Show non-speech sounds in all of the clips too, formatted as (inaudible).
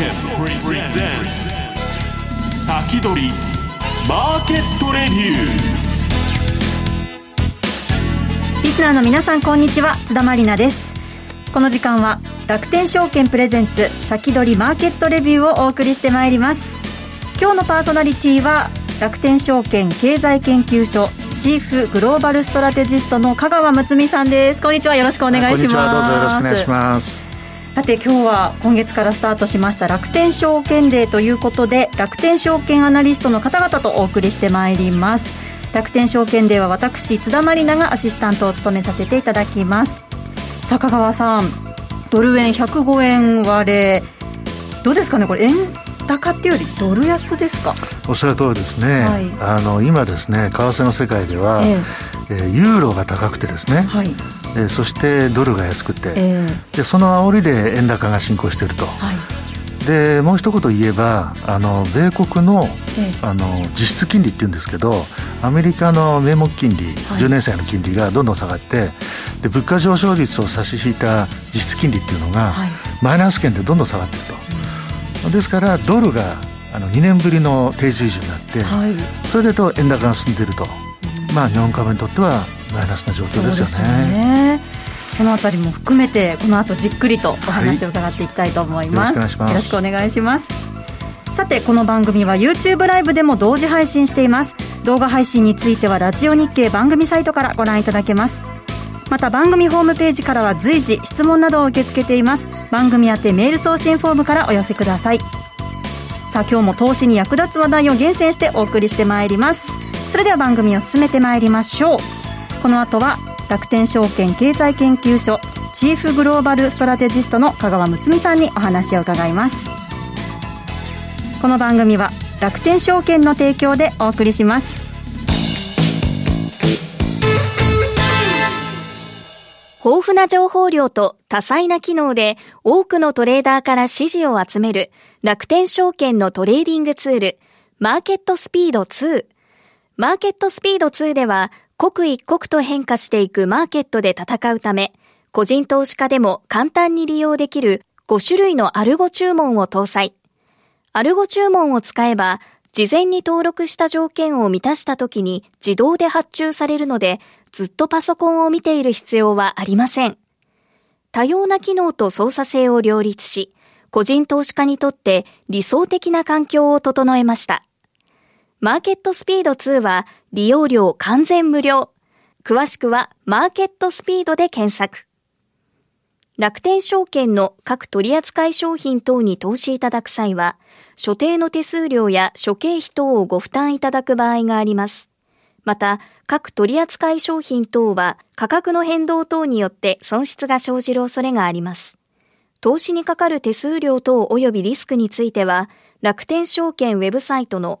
先取りマーケットレビューリスナーの皆さんこんにちは。津田まりなです。この時間は楽天証券プレゼンツ先取りマーケットレビューをお送りしてまいります。今日のパーソナリティは楽天証券経済研究所チーフグローバルストラテジストの香川睦美さんです。こんにちは。よろしくお願いします。どうぞよろしくお願いしますさて今日は今月からスタートしました楽天証券デーということで楽天証券アナリストの方々とお送りしてまいります。楽天証券デーは私津田まりながアシスタントを務めさせていただきます。香川さんドル円105円割れどうですかね？これ円高っていうよりドル安ですか？おっしゃる通りですね、はい、あの今ですね為替の世界では、ええー、ユーロが高くてですね、はい、えー、そしてドルが安くて、えー、でその煽りで円高が進行していると、はい、でもう一言言えばあの米国の,、あの実質金利っていうんですけどアメリカの名目金利、10年債の金利がどんどん下がってで物価上昇率を差し引いた実質金利っていうのが、マイナス圏でどんどん下がっていると。ですからドルがあの2年ぶりの低水準になって、はい、それでと円高が進んでいると、うん、まあ、日本株にとってはマイナスな状況ですよね。そのあたりも含めてこの後じっくりとお話を伺っていきたいと思います、はい、よろしくお願いします。さてこの番組は YouTube ライブでも同時配信しています。動画配信についてはラジオ日経番組サイトからご覧いただけます。また番組ホームページからは随時質問などを受け付けています。番組宛てメール送信フォームからお寄せください。さあ今日も投資に役立つ話題を厳選してお送りしてまいりますそれでは番組を進めてまいりましょう。この後は楽天証券経済研究所チーフグローバルストラテジストの香川睦美さんにお話を伺います。この番組は楽天証券の提供でお送りします。豊富な情報量と多彩な機能で多くのトレーダーから支持を集める楽天証券のトレーディングツール、マーケットスピード2。マーケットスピード2では、刻一刻と変化していくマーケットで戦うため、個人投資家でも簡単に利用できる5種類のアルゴ注文を搭載。アルゴ注文を使えば、事前に登録した条件を満たした時に自動で発注されるので、ずっとパソコンを見ている必要はありません。多様な機能と操作性を両立し、個人投資家にとって理想的な環境を整えました。マーケットスピード2は利用料完全無料。詳しくはマーケットスピードで検索。楽天証券の各取扱商品等に投資いただく際は、所定の手数料や諸経費等をご負担いただく場合があります。また、各取扱商品等は価格の変動等によって損失が生じる恐れがあります。投資にかかる手数料等及びリスクについては、楽天証券ウェブサイトの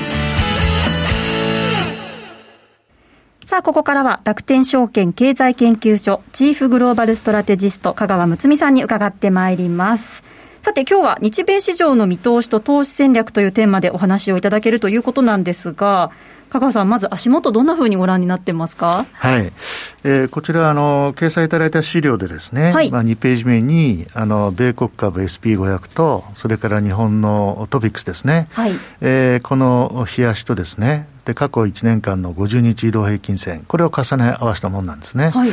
さあ、ここからは楽天証券経済研究所チーフグローバルストラテジスト香川睦美さんに伺ってまいります。さて今日は日米市場の見通しと投資戦略というテーマでお話をいただけるということなんですが、香川さん、まず足元、どんなふうにご覧になってますか？はい、えー、こちらあの掲載いただいた資料でですね、はい、まあ2ページ目にあの米国株 SP500 とそれから日本のトピックスですね。はい、えー、この冷やしとですね、で過去1年間の50日移動平均線、これを重ね合わせたものなんですね。はい、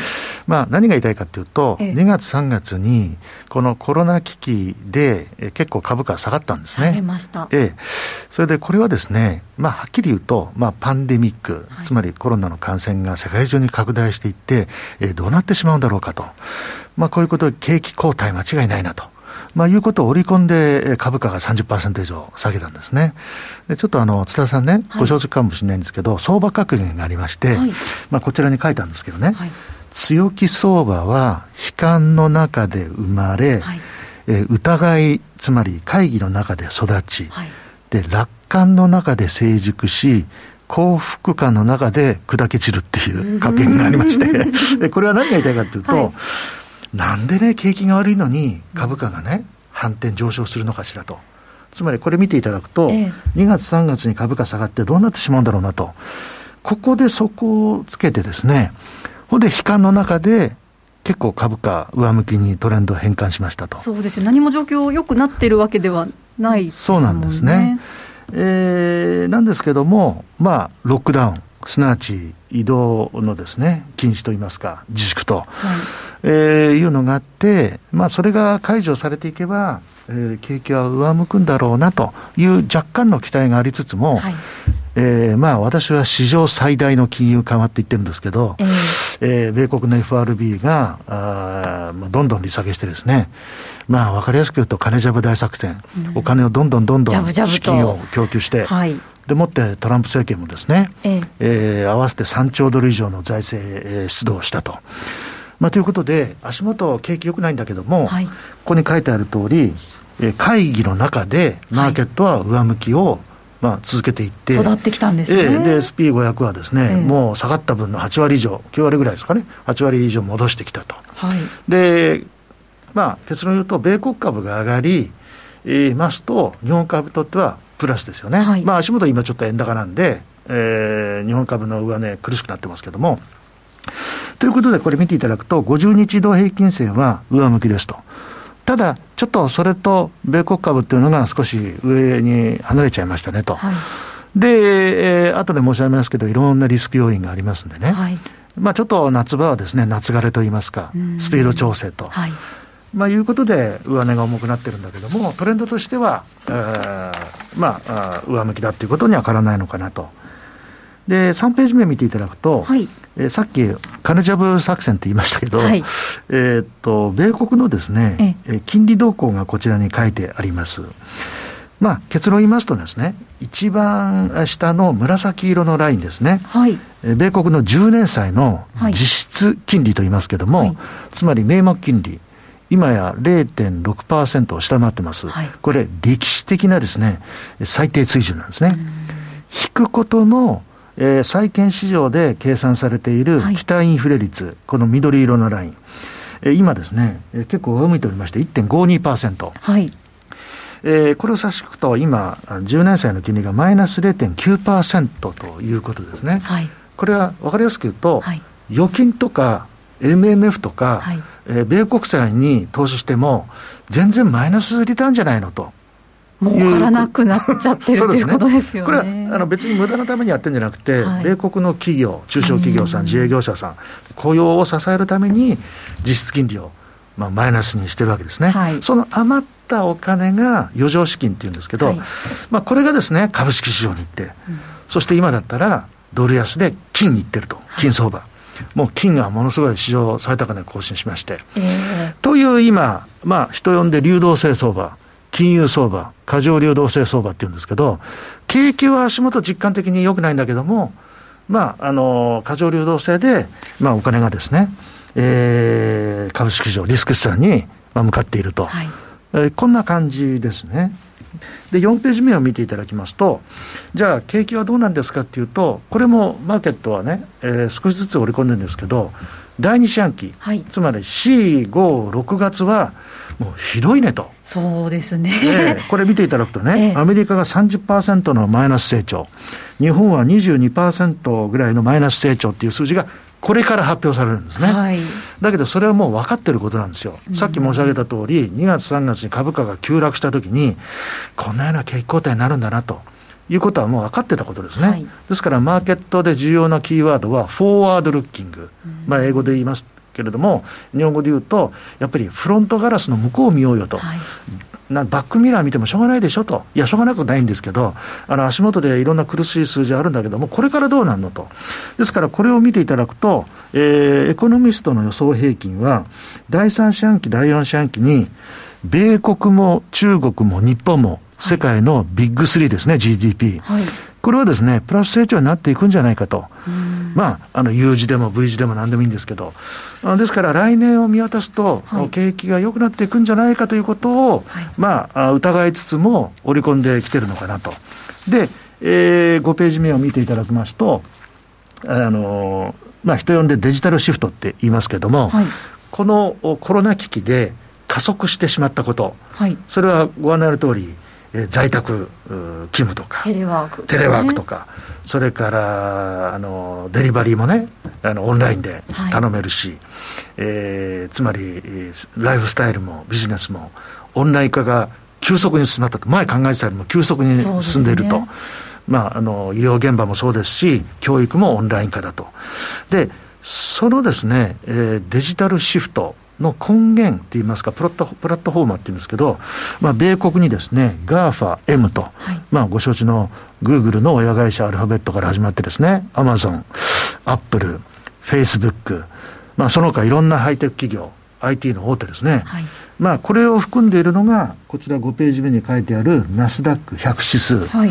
まあ、何が言いたいかというと、ええ、2月、3月に、このコロナ危機で、え結構株価下がったんですね。下げました。ええ。それでこれはですね、まあ、はっきり言うと、まあ、パンデミック、はい、つまりコロナの感染が世界中に拡大していって、えどうなってしまうんだろうかと。まあ、こういうことで景気後退間違いないなと。まあ、いうことを織り込んで、株価が30%以上下げたんですね。でちょっとあの津田さんね、ご承知かもしれないんですけど、相場確認がありまして、はい、まあ、こちらに書いたんですけどね、はい、強気相場は悲観の中で生まれ、はい、え疑い、つまり会議の中で育ち、で楽感の中で成熟し、幸福感の中で砕け散るっていう (laughs) 加減がありまして (laughs) これは何が言いたいかというと、はい、なんでね、景気が悪いのに株価がね、反転上昇するのかしらと。つまりこれ見ていただくと、ええ、2月3月に株価下がってどうなってしまうんだろうなと。ここで底をつけてですね、ほんで悲観の中で結構株価上向きにトレンド変換しましたと。そうですよ。何も状況良くなってるわけではないですそうなんですね。えー、なんですけども、まあ、ロックダウン、すなわち移動のですね、禁止といいますか、自粛と、はい、えー、いうのがあって、まあ、それが解除されていけば、えー、景気は上向くんだろうなという若干の期待がありつつも、はい、えー、まあ、私は史上最大の金融緩和って言ってるんですけど、えー、えー、米国の FRB があ、まあ、どんどん利下げしてですね、まあ、わかりやすく言うと、金ジャブ大作戦、うん、お金をどんどんどんどん資金を供給して、はい、でもってトランプ政権もですね、えー、えー、合わせて3兆ドル以上の財政、えー、出動したと。まあ、ということで、足元、景気良くないんだけども、はい、ここに書いてある通り、え会議の中で、マーケットは上向きをまあ、続けていって、育ってきたんですね、えー、で SP500 はですね、えー、もう下がった分の8割以上、9割ぐらいですかね、8割以上戻してきたと。はい、で、まあ、結論言うと、米国株が上がり、えー、ますと、日本株にとってはプラスですよね。はい、まあ、足元今ちょっと円高なんで、えー、日本株の上値、苦しくなってますけども。ということで、これ見ていただくと、50日移動平均線は上向きですと。ただ、ちょっとそれと米国株っていうのが少し上に離れちゃいましたねと。はい、で、えー、後で申し上げますけど、いろんなリスク要因がありますんでね。はい、まあちょっと夏場はですね、夏枯れといいますか、スピード調整と。はいまあ、いうことで、上値が重くなってるんだけども、トレンドとしては、えー、まあ、上向きだっていうことには変わらないのかなと。で、3ページ目見ていただくと、はい、えー、さっき、カルジャブ作戦って言いましたけど、はい、えっと、米国のですね、え金利動向がこちらに書いてあります。まあ、結論言いますとですね、一番下の紫色のラインですね、はい、米国の10年債の実質金利と言いますけれども、はい、つまり名目金利、今や0.6%を下回ってます、はい、これ、歴史的なですね最低水準なんですね。引くことのえー、債券市場で計算されている期待インフレ率、はい、この緑色のライン、えー、今ですね、えー、結構上向いておりまして1.52%。はい。えー、これを差し引くと、今、10年債の金利がマイナス0.9%ということですね。はい、これは分かりやすく言うと、はい、預金とか MMF とか、はい、えー、米国債に投資しても、全然マイナスリターンじゃないのと。儲からなくなっちゃってるということですよね。これはあの別に無駄のためにやってるんじゃなくて、はい、米国の企業、中小企業さん、自営業者さん、雇用を支えるために実質金利を、まあ、マイナスにしてるわけですね。はい、その余ったお金が余剰資金っていうんですけど、はい、まあ、これがですね、株式市場に行って、うん、そして今だったらドル安で金に行ってると、金相場。もう金がものすごい史上最高値更新しまして、えー、という今、まあ、人呼んで流動性相場、金融相場、過剰流動性相場っていうんですけど、景気は足元実感的に良くないんだけども、まあ、あの、過剰流動性で、まあ、お金がですね、えー、株式市場、リスク資産に向かっていると。はい、えー、こんな感じですね。で、4ページ目を見ていただきますと、じゃあ、景気はどうなんですかっていうと、これもマーケットはね、えー、少しずつ織り込んでるんですけど、第2四半期、はい、つまり4、5、6月は、もうひどいねと。そうですね。えー、これ見ていただくとね、えー、アメリカが30%のマイナス成長、日本は22%ぐらいのマイナス成長っていう数字がこれから発表されるんですね。はい、だけどそれはもう分かってることなんですよ。さっき申し上げた通り、2月3月に株価が急落したときに、こんなような景気後退になるんだなと。いうことはもう分かってたことですね。はい、ですから、マーケットで重要なキーワードは、フォーワードルッキング。まあ、英語で言いますけれども、日本語で言うと、やっぱりフロントガラスの向こうを見ようよと。はいなバックミラー見てもしょうがないでしょと、いや、しょうがなくないんですけど、あの足元でいろんな苦しい数字あるんだけども、これからどうなるのと、ですからこれを見ていただくと、えー、エコノミストの予想平均は、第3四半期、第4四半期に、米国も中国も日本も世界のビッグ3ですね、GDP。はい、これはですね、プラス成長になっていくんじゃないかと。まあ、あの U 字でも V 字でも何でもいいんですけど、ですから来年を見渡すと、はい、景気が良くなっていくんじゃないかということを、はい、まあ、疑いつつも織り込んできてるのかなと。で、えー、5ページ目を見ていただきますと、あの、まあ、人呼んでデジタルシフトって言いますけれども、はい、このコロナ危機で加速してしまったこと、はい、それはご案内の通り、えー、在宅勤務とか、テレワーク、ね、テレワークとか、それからあのデリバリーもね、あのオンラインで頼めるし、はい、えー、つまり、ライフスタイルもビジネスも、オンライン化が急速に進まったと、前考えてたよりも急速に進んでいると。まあ、あの医療現場もそうですし、教育もオンライン化だと。で、そのですね、えー、デジタルシフトの根源って言いますか、プラットプラットフォーマーって言うんですけど、まあ、米国にですね、 GAFAM と、はい、まあ、ご承知のグーグルの親会社アルファベットから始まってですね、アマゾン、アップル、フェイスブック、まあ、その他いろんなハイテク企業、IT の大手ですね。はい、まあ、これを含んでいるのが、こちら5ページ目に書いてあるナスダック100指数。はい、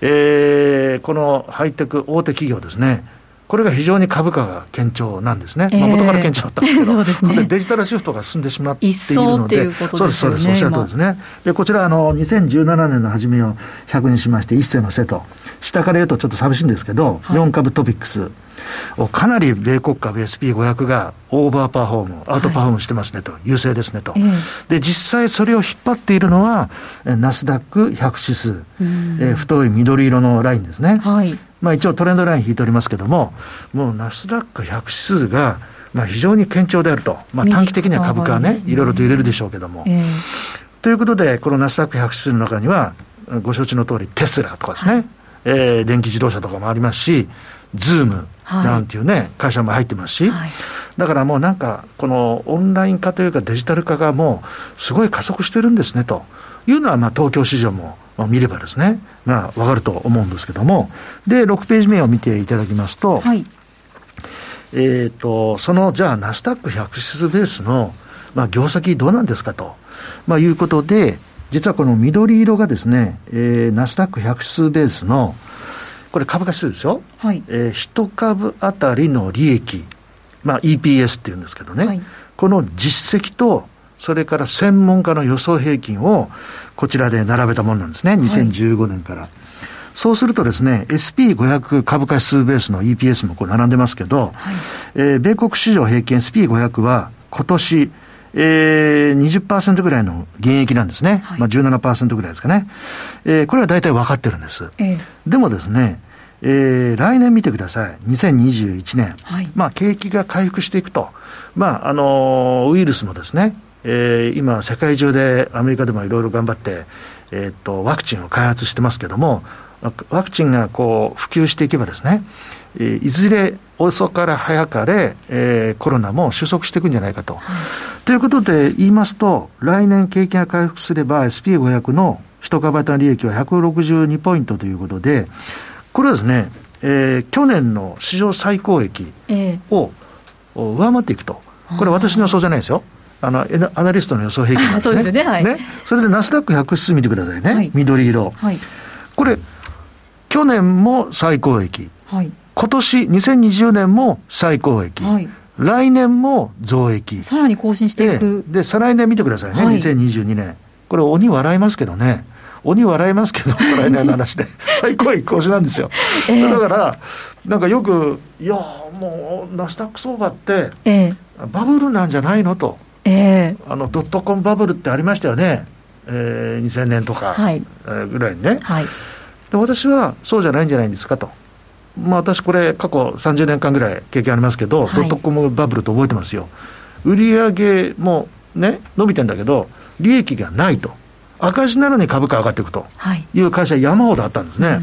えー、このハイテク大手企業ですね。これが非常に株価が堅調なんですね、えー、まあ、元から堅調だったんですけど、(laughs) そうで、ね、デジタルシフトが進んでしまっているので、そうです、そうです、おっしゃる通りですね、でこちらあの、2017年の初めを100にしまして、一斉のせと、下から言うとちょっと寂しいんですけど、はい、4株トピックス。かなり米国株 S&P500 がオーバーパフォーム、アウトパフォームしてますねと、はい、優勢ですねと、で、実際それを引っ張っているのは、ナスダック100指数、えー、太い緑色のラインですね。はいまあ、一応トレンドライン引いておりますけれども、もうナスダック100指数が、まあ、非常に堅調であると、まあ、短期的には株価はね、いろいろと揺れるでしょうけれども。えー、ということで、このナスダック100指数の中には、ご承知の通り、テスラとかですね、はい、えー、電気自動車とかもありますし、ズームなんていうね、はい、会社も入ってますし、はい、だからもうなんか、このオンライン化というかデジタル化がもう、すごい加速してるんですねというのは、まあ、東京市場も見ればですね、まあ、わかると思うんですけども、で、6ページ目を見ていただきますと、はい、えっ、ー、と、その、じゃあ、ナスダック100指数ベースの、まあ、業績どうなんですかと、まあ、いうことで、実はこの緑色がですね、えー、ナスダック100指数ベースの、これ株価指数ですよ。はい。えー、1株当たりの利益、まあ、EPS っていうんですけどね、はい、この実績と、それから専門家の予想平均をこちらで並べたものなんですね、2015年から。はい、そうするとですね、SP500 株価指数ベースの EPS もこう並んでますけど、はい、えー、米国市場平均 SP500 は今年、えー、20%ぐらいの減益なんですね。はい、まあ17%ぐらいですかね。えー、これは大体分かってるんです。えー、でもですね、えー、来年見てください。2021年。はい、まあ景気が回復していくと。まあ、あのー、ウイルスもですね、えー、今、世界中でアメリカでもいろいろ頑張って、えー、っとワクチンを開発してますけども、ワクチンがこう普及していけばですね、えー、いずれ遅かれ早かれ、えー、コロナも収束していくんじゃないかと。はい、ということで言いますと、来年景気が回復すれば SP500 の一株当たり利益は162ポイントということで、これはですね、えー、去年の史上最高益を上回っていくと。これ私の予想じゃないですよ。あのアナリストの予想平均なんですね。(laughs) そうですね、はい、ね。それでナスダック100指数見てくださいね。はい、緑色。はい、これ、去年も最高益。はい、今年、2020年も最高益。はい、来年も増益。さらに更新していく。で、再来年見てくださいね、はい、2022年。これ、鬼笑いますけどね。鬼笑いますけど、(laughs) 再来年の話で。最高益更新なんですよ。(laughs) えー、だから、なんかよく、いや、もう、ナスダック相場って、えー、バブルなんじゃないのと。えー、あのドットコンバブルってありましたよね、えー、2000年とか、はい、えー、ぐらいにね、はい、で私はそうじゃないんじゃないんですかと、まあ、私これ過去30年間ぐらい経験ありますけど、はい、ドットコムバブルと覚えてますよ。売上もね伸びてんだけど利益がないと。赤字なのに株価上がっていくと。い。う会社山ほどあったんですね、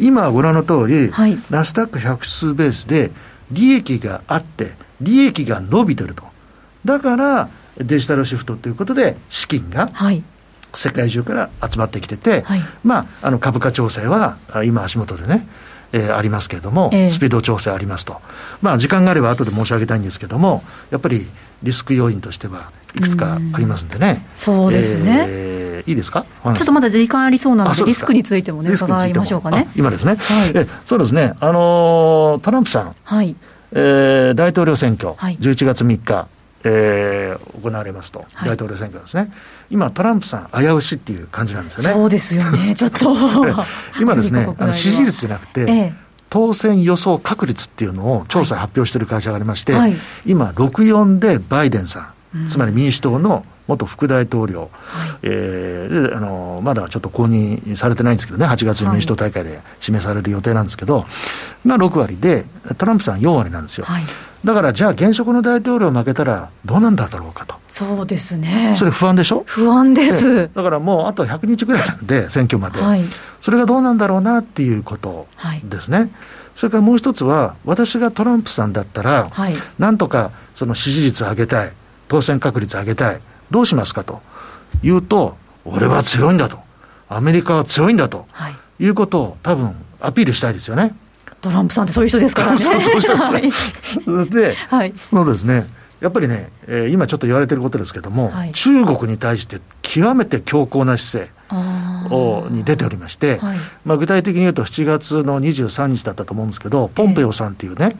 今はご覧の通り、はい、ナスダック100指数ベースで利益があって利益が伸びてると。だからデジタルシフトということで、資金が、世界中から集まってきてて、はい、まあ、あの株価調整は今足元でね、えー、ありますけれども、えー、スピード調整ありますと。まあ、時間があれば後で申し上げたいんですけれども、やっぱりリスク要因としてはいくつかありますんでね。そうですね。えいいですか？ちょっとまだ時間ありそうなので、リスクについてもね、伺いましょうかね。今ですね、はい、えそうですね、あのー、トランプさん、はい。えー、大統領選挙、はい、11月3日、えー、行われますと、大統領選挙ですね、今、トランプさん、危うしっていう感じなんですよね。そうですよね、(laughs) ちょっと。今ですね、(laughs) あの支持率じゃなくて、ええ、当選予想確率っていうのを調査発表している会社がありまして、はい、今、64でバイデンさん、うん、つまり民主党の元副大統領、はい、えー、あのまだちょっと公認されてないんですけどね、8月に民主党大会で示される予定なんですけど、はい、が6割で、トランプさん4割なんですよ。はいだからじゃあ、現職の大統領負けたらどうなんだろうかと。そうですね。それ不安でしょ？不安です。だからもうあと100日ぐらいなんで、(laughs) 選挙まで、はい。それがどうなんだろうなっていうことですね。はい、それからもう一つは、私がトランプさんだったら、はい、なんとかその支持率を上げたい、当選確率を上げたい、どうしますかというと、俺は強いんだと、アメリカは強いんだと、はい、いうことを多分アピールしたいですよね。トランプさんってそういう人ですからね。(laughs) そういう人ですね。で、はい、そうですね。やっぱりね、えー、今ちょっと言われてることですけども、はい、中国に対して極めて強硬な姿勢をに出ておりまして、はい、まあ、具体的に言うと7月の23日だったと思うんですけど、ポンペオさんっていうね、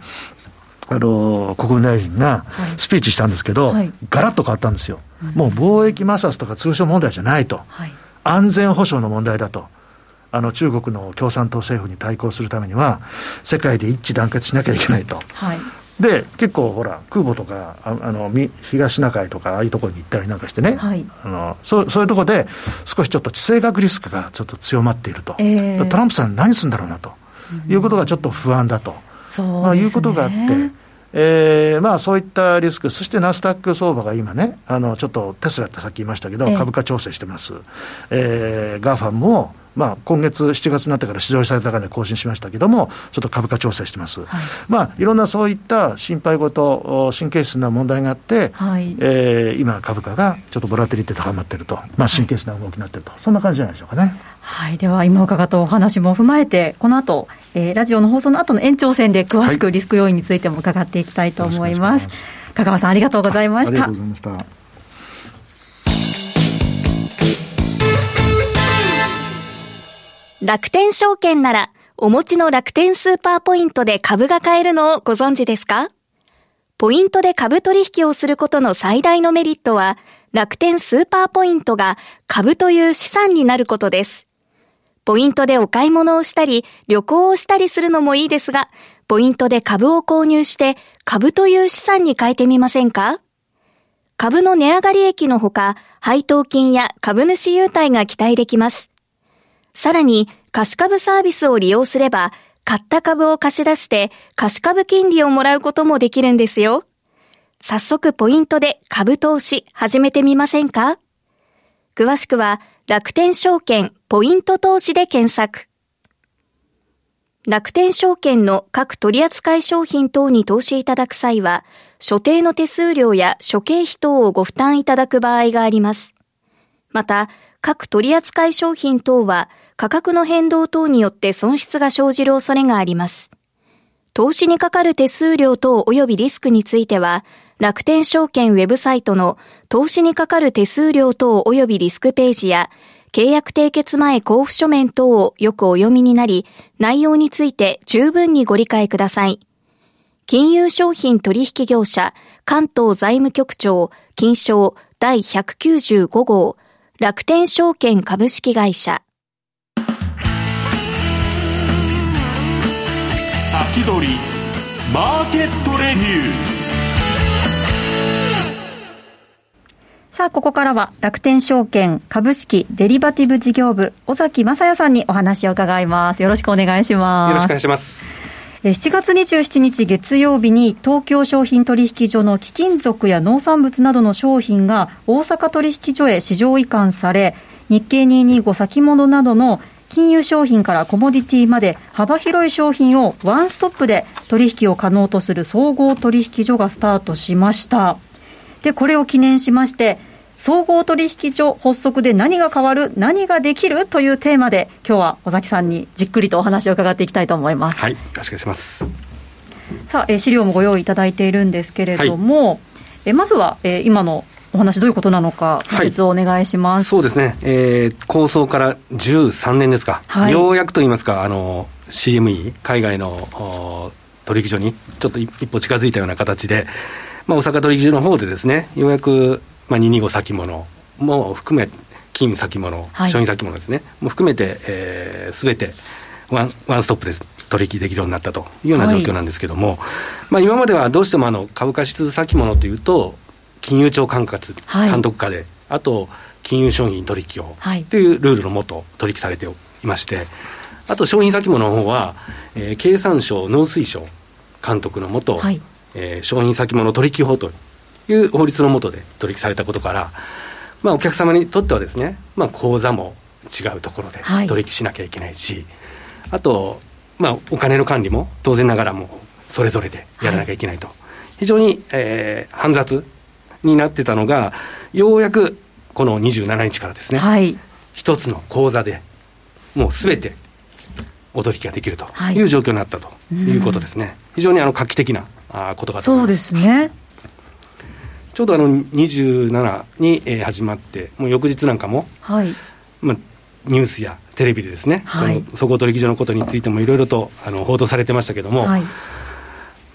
あの国務大臣がスピーチしたんですけど、はい、ガラッと変わったんですよ、もう貿易摩擦とか通商問題じゃないと、安全保障の問題だと。あの中国の共産党政府に対抗するためには、世界で一致団結しなきゃいけないと。はい、で、結構ほら、空母とか、ああの東シナ海とか、ああいうところに行ったりなんかしてね、はい、あのそうそういうところで、少しちょっと地政学リスクがちょっと強まっていると、えー、トランプさん、何するんだろうなと、うん、いうことがちょっと不安だと、そうまあ、いうことがあって。えーまあ、そういったリスク、そしてナスダック相場が今ね、あのちょっとテスラってさっき言いましたけど、株価調整してます、えー、 GAFAMもまあ、今月、7月になってから史上最高値更新しましたけども、ちょっと株価調整してます。はい、まあ、いろんなそういった心配事、神経質な問題があって、はい、えー、今、株価がちょっとボラティリティ高まっていると、まあ、神経質な動きになっていると、そんな感じじゃないでしょうかね。はい、では今伺ったお話も踏まえて、この後、えー、ラジオの放送の後の延長戦で詳しくリスク要因についても伺っていきたいと思います。はい、香川さんありがとうございました。楽天証券なら、お持ちの楽天スーパーポイントで株が買えるのをご存知ですか？ポイントで株取引をすることの最大のメリットは、楽天スーパーポイントが株という資産になることです。ポイントでお買い物をしたり、旅行をしたりするのもいいですが、ポイントで株を購入して株という資産に変えてみませんか？株の値上がり益のほか、配当金や株主優待が期待できます。さらに、貸株サービスを利用すれば、買った株を貸し出して貸株金利をもらうこともできるんですよ。早速ポイントで株投資始めてみませんか？詳しくは楽天証券ポイント投資で検索。楽天証券の各取扱い商品等に投資いただく際は、所定の手数料や諸経費等をご負担いただく場合があります。また、各取扱い商品等は価格の変動等によって損失が生じる恐れがあります。投資にかかる手数料等及びリスクについては、楽天証券ウェブサイトの投資にかかる手数料等及びリスクページや、契約締結前交付書面等をよくお読みになり、内容について十分にご理解ください。金融商品取引業者、関東財務局長、金賞第195号、楽天証券株式会社。先取りマーケットレビューさあ、ここからは楽天証券株式デリバティブ事業部、尾崎正也さんにお話を伺います。よろしくお願いします。よろしくお願いします。7月27日月曜日に東京商品取引所の貴金属や農産物などの商品が大阪取引所へ市場移管され、日経225先物などの金融商品からコモディティまで幅広い商品をワンストップで取引を可能とする総合取引所がスタートしました。で、これを記念しまして、総合取引所発足で何が変わる、何ができるというテーマで、今日は尾崎さんにじっくりとお話を伺っていきたいと思います。はい、よろしくお願いします。さあ、え資料もご用意いただいているんですけれども、はい、えまずは、え今のお話どういうことなのか、解説をお願いします、はい、そうですね、えー、構想から13年ですか、はい、ようやくといいますか、あの CME、海外の取引所にちょっと一歩近づいたような形で、まあ、大阪取引所の方でですね、ようやく、まあ、225先物も含め、金先物、はい、商品先物ですね、も含めて、えー、すべてワンワンストップです。取引できるようになったというような状況なんですけれども、はい、まあ、今まではどうしてもあの株価指数先物というと、金融庁管轄、監督下で、あと金融商品取引法とい。うルールのもと取引されていまして、あと商品先物の方は、えー、経産省、農水省監督のもと、はい、えー、商品先物取引法という法律のもとで取引されたことから、まあ、お客様にとってはですね、まあ、口座も違うところで取引しなきゃいけないし、はい、あと、まあ、お金の管理も当然ながらもそれぞれでやらなきゃいけないと、はい、非常に、えー、煩雑になってたのが、ようやくこの27日からですね、はい、一つの口座でもうすべてお取引ができるとい。う状況になったということですね、はい、非常にあの画期的なあことがそうですね。ちょうどあの27に、えー、始まって、もう翌日なんかも、はい。まあ、ニュースやテレビでですね、はい、この総合取引所のことについてもいろいろとあの報道されてましたけれども、はい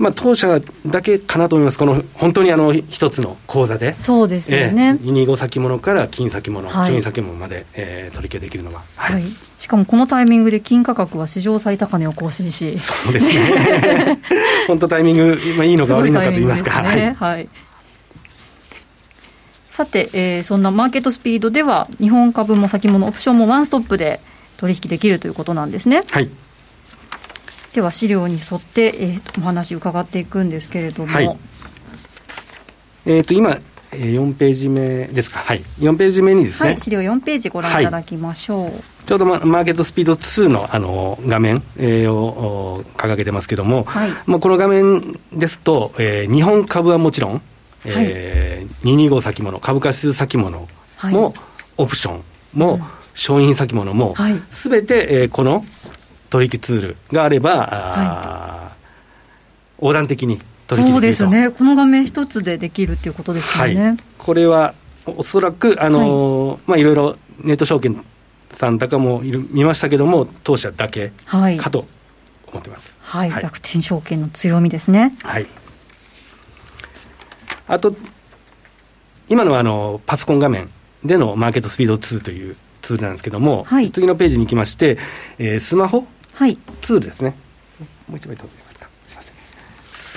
まあ、当社だけかなと思います、この本当にあの一つの口座で、そうですよね、えー、2先物から金先物、はい、商先物まで、えー、取引できるのは、はい、はい、しかもこのタイミングで金価格は史上最高値を更新し、そうですね、(laughs) 本当、タイミング、まあ、いいのか悪いのかと言いますか。すね、はい、はい。さて、えー、そんなマーケットスピードでは、日本株も先物、オプションもワンストップで取引できるということなんですね。はいでは資料に沿って、えー、お話伺っていくんですけれども、はい、えーと、今、えー、4ページ目ですか、はい、4ページ目にですね、はい、資料4ページご覧いただきましょう、はい、ちょうどママーケットスピード2のあの画面、えー、を掲げてますけども、はい。まあ、この画面ですと、えー、日本株はもちろん、えー、225先物、株価指数先物も、オプションも、うん、商品先物も、すべて、えー、この取引ツールがあれば、はい、横断的に取引できるそうですね、この画面一つでできるっていうことですよね。はい、これはおそらく、あのはい。まあ、いろいろネット証券さんとかもいる見ましたけども、当社だけかと思ってます、はい、はい、楽天証券の強みですね。はい。あと、今のあのパソコン画面でのマーケットスピード2というツールなんですけども、はい、次のページに行きまして、えー、スマホツールですね。もう一枚どうぞすみません。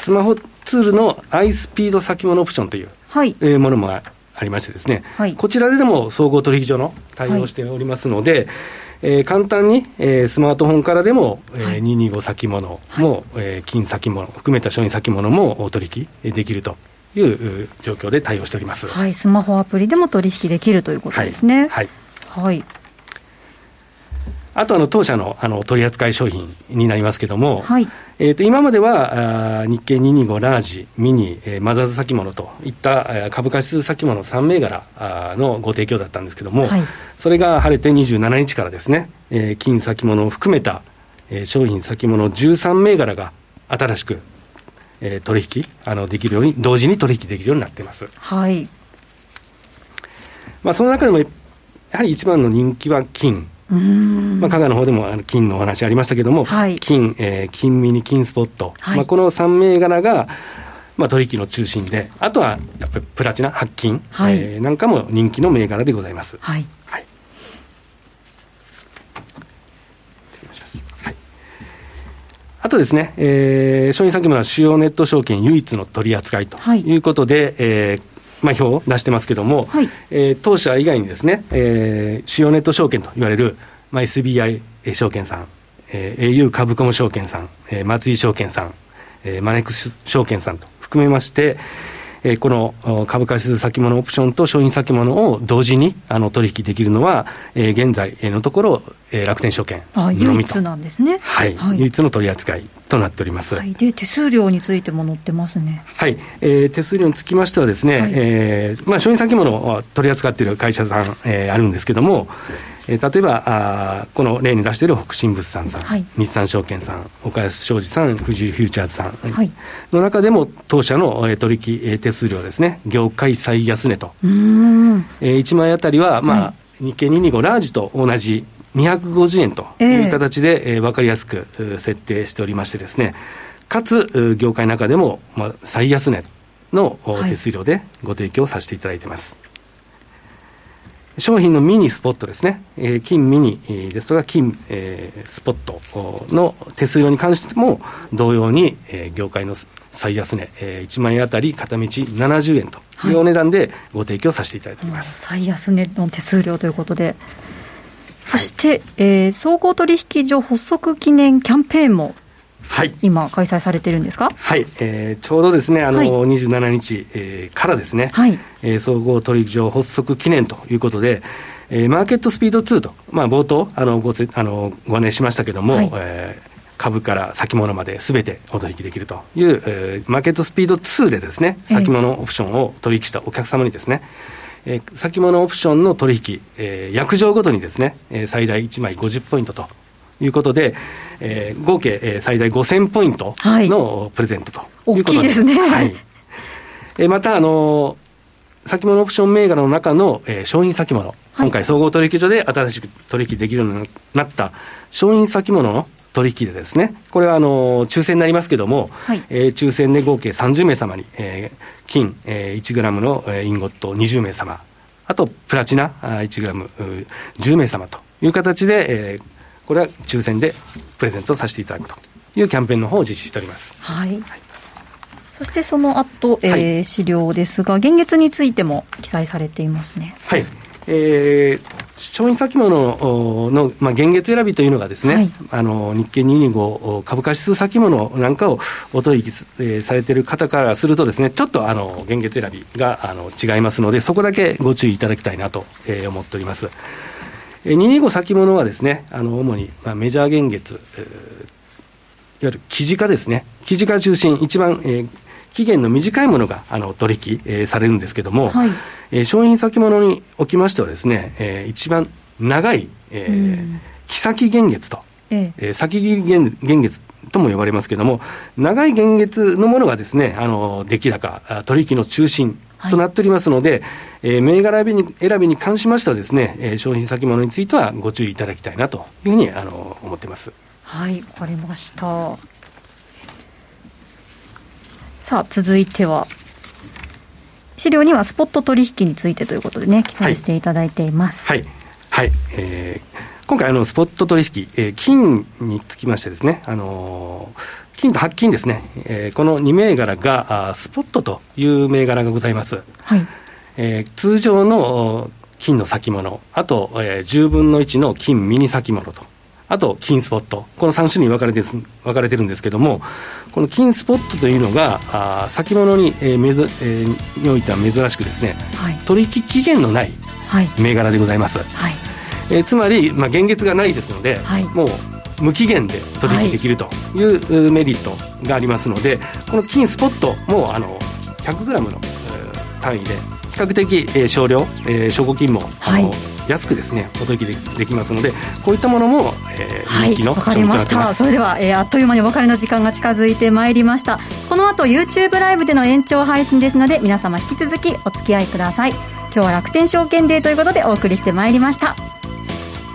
スマホツールのアイスピード先物オプションという、はい。えー、ものもありましてですね、はい、こちらでも総合取引所の対応しておりますので、はい、えー、簡単に、えー、スマートフォンからでも、えー、225先物も、はい、えー、金先物含めた商品先物もお取引できるという状況で対応しております。はい、スマホアプリでも取引できるということですね。はい、はい、あとあの当社のあの取扱い商品になりますけれども、はい、えー、と今まではあ日経225ラージ、ミニ、えー、マザーズ先物といった株価指数先物3銘柄のご提供だったんですけれども、はい、それが晴れて27日からですね、えー、金先物を含めた、えー、商品先物13銘柄が新しく、えー、取引あのできるように、同時に取引できるようになっています。はいまあ、その中でもやはり一番の人気は金。まあ、加賀の方でもあの金のお話ありましたけれども、はい、金、えー、金ミニ、金スポット、はい、まあ、この3銘柄が、まあ、取引の中心で、あとはやっぱりプラチナ、白金、はい、えー、なんかも人気の銘柄でございます。はい。はい。あとですね、えー、商品先物は主要ネット証券唯一の取り扱いとい。うことで、はい、えー、まあ、表を出してますけども、はい、えー、当社以外にですね、えー、主要ネット証券と言われる、まあ、SBI 証券さん、えー、au 株コム証券さん、えー、松井証券さん、えー、マネックス証券さんと含めまして、えー、この株価指数先物オプションと商品先物を同時にあの取引できるのは、えー、現在のところ、えー、楽天証券のみと。唯一なんですね、はい、はい、唯一の取り扱いとなっております、はい、で手数料についても載ってますね、はい。えー、手数料につきましてはですね、はい、えー、まあ、商品先物を取り扱っている会社さん、えー、あるんですけれども、えー、例えばあこの例に出している北進物産さん、はい、日産証券さん岡安商事さん富士フューチャーズさんの中でも当社の、えー、取引手数料ですね業界最安値と、えー、1枚あたりは、まあ、はい、日経225ラージと同じ250円という形で、えー、えー、分かりやすく設定しておりましてですね。かつ業界の中でも、まあ、最安値の手数料でご提供させていただいています、はい商品のミニスポットですね、えー、金ミニですとか金、えー、スポットの手数料に関しても同様に、えー、業界の最安値、えー、1万円あたり片道70円とい。うお値段でご提供させていただいております、はい、最安値の手数料ということで。そして、はい、えー、総合取引所発足記念キャンペーンもはい、今、開催されてるんですか、はい。えー、ちょうどですね、あの、はい、27日、えー、からですね、はい。えー、総合取引所発足記念ということで、えー、マーケットスピード2と、まあ、冒頭あのごあのご案内しましたけれども、はい、えー株から先物まですべてお取引できるという、えー、マーケットスピード2でですね、先物オプションを取引したお客様にですね、えー、先物オプションの取引、えー、約定ごとにですね、えー、最大1枚50ポイントということで、えー、合計、えー、最大5000ポイントのプレゼントということで、はい、大きいですね。はい。えー、また、あのー、先物オプション銘柄の中の、えー、商品先物、今回総合取引所で新しく取引できるようになった商品先物の取引でですね、これはあの抽選になりますけれども、はい、えー、抽選で合計30名様に、えー、金、えー、1グラムの、えー、インゴット20名様、あとプラチナ1グラム10名様という形で、えー、これは抽選でプレゼントさせていただくというキャンペーンの方を実施しております。はい、はいそしてその後、えー、はい、資料ですが、現月についても記載されていますね。はい。えー、商品先物の、まあ、現月選びというのがですね、はい、あの日経225株価指数先物なんかをお取引、えー、されている方からするとですね、ちょっとあの現月選びがあの違いますので、そこだけご注意いただきたいなと、えー、思っております。225先物はですね、あの主に、まあ、メジャー現月、えー、いわゆる記事化ですね、記事化中心、一番、えー、期限の短いものがあの取引、えー、されるんですけれども、はい、えー、商品先物におきましてはですね、えー、一番長い、えー、木先現月と、ええ。ー、先切り現現月とも呼ばれますけれども、長い現月のものがですね、あの出来高、取引の中心となっておりますので、はい、えー、銘柄選びに選びに関しましてはですね、えー、商品先物についてはご注意いただきたいなというふうにあの思っています。はい、わかりました。さあ、続いては、資料にはスポット取引についてということでね、記載していただいています。はい、はい、はい、えー、今回あの、スポット取引、えー、金につきましてですね、あのー金と白金ですね、えー、この2銘柄があスポットという銘柄がございます。はい、えー、通常の金の先物、あと、えー、10分の1の金ミニ先物と、あと金スポット、この3種類分かれて分かれてるんですけども、この金スポットというのが、あ先物に,、えーめずえー、においては珍しくですね、はい、取引期限のない。銘柄でございます。はい、えー、つまり、まあ、現月がないですので、はい、もう無期限で取引できるというメリットがありますので、この金スポットもあの 100g の単位で比較的、えー、少量、えー、証拠金も、はい、安くですねお取引でできますのでこういったものも、えー、人気の商品となってます。それでは、えー、あっという間にお別れの時間が近づいてまいりました。この後 YouTube ライブでの延長配信ですので皆様引き続きお付き合いください。今日は楽天証券デーということでお送りしてまいりました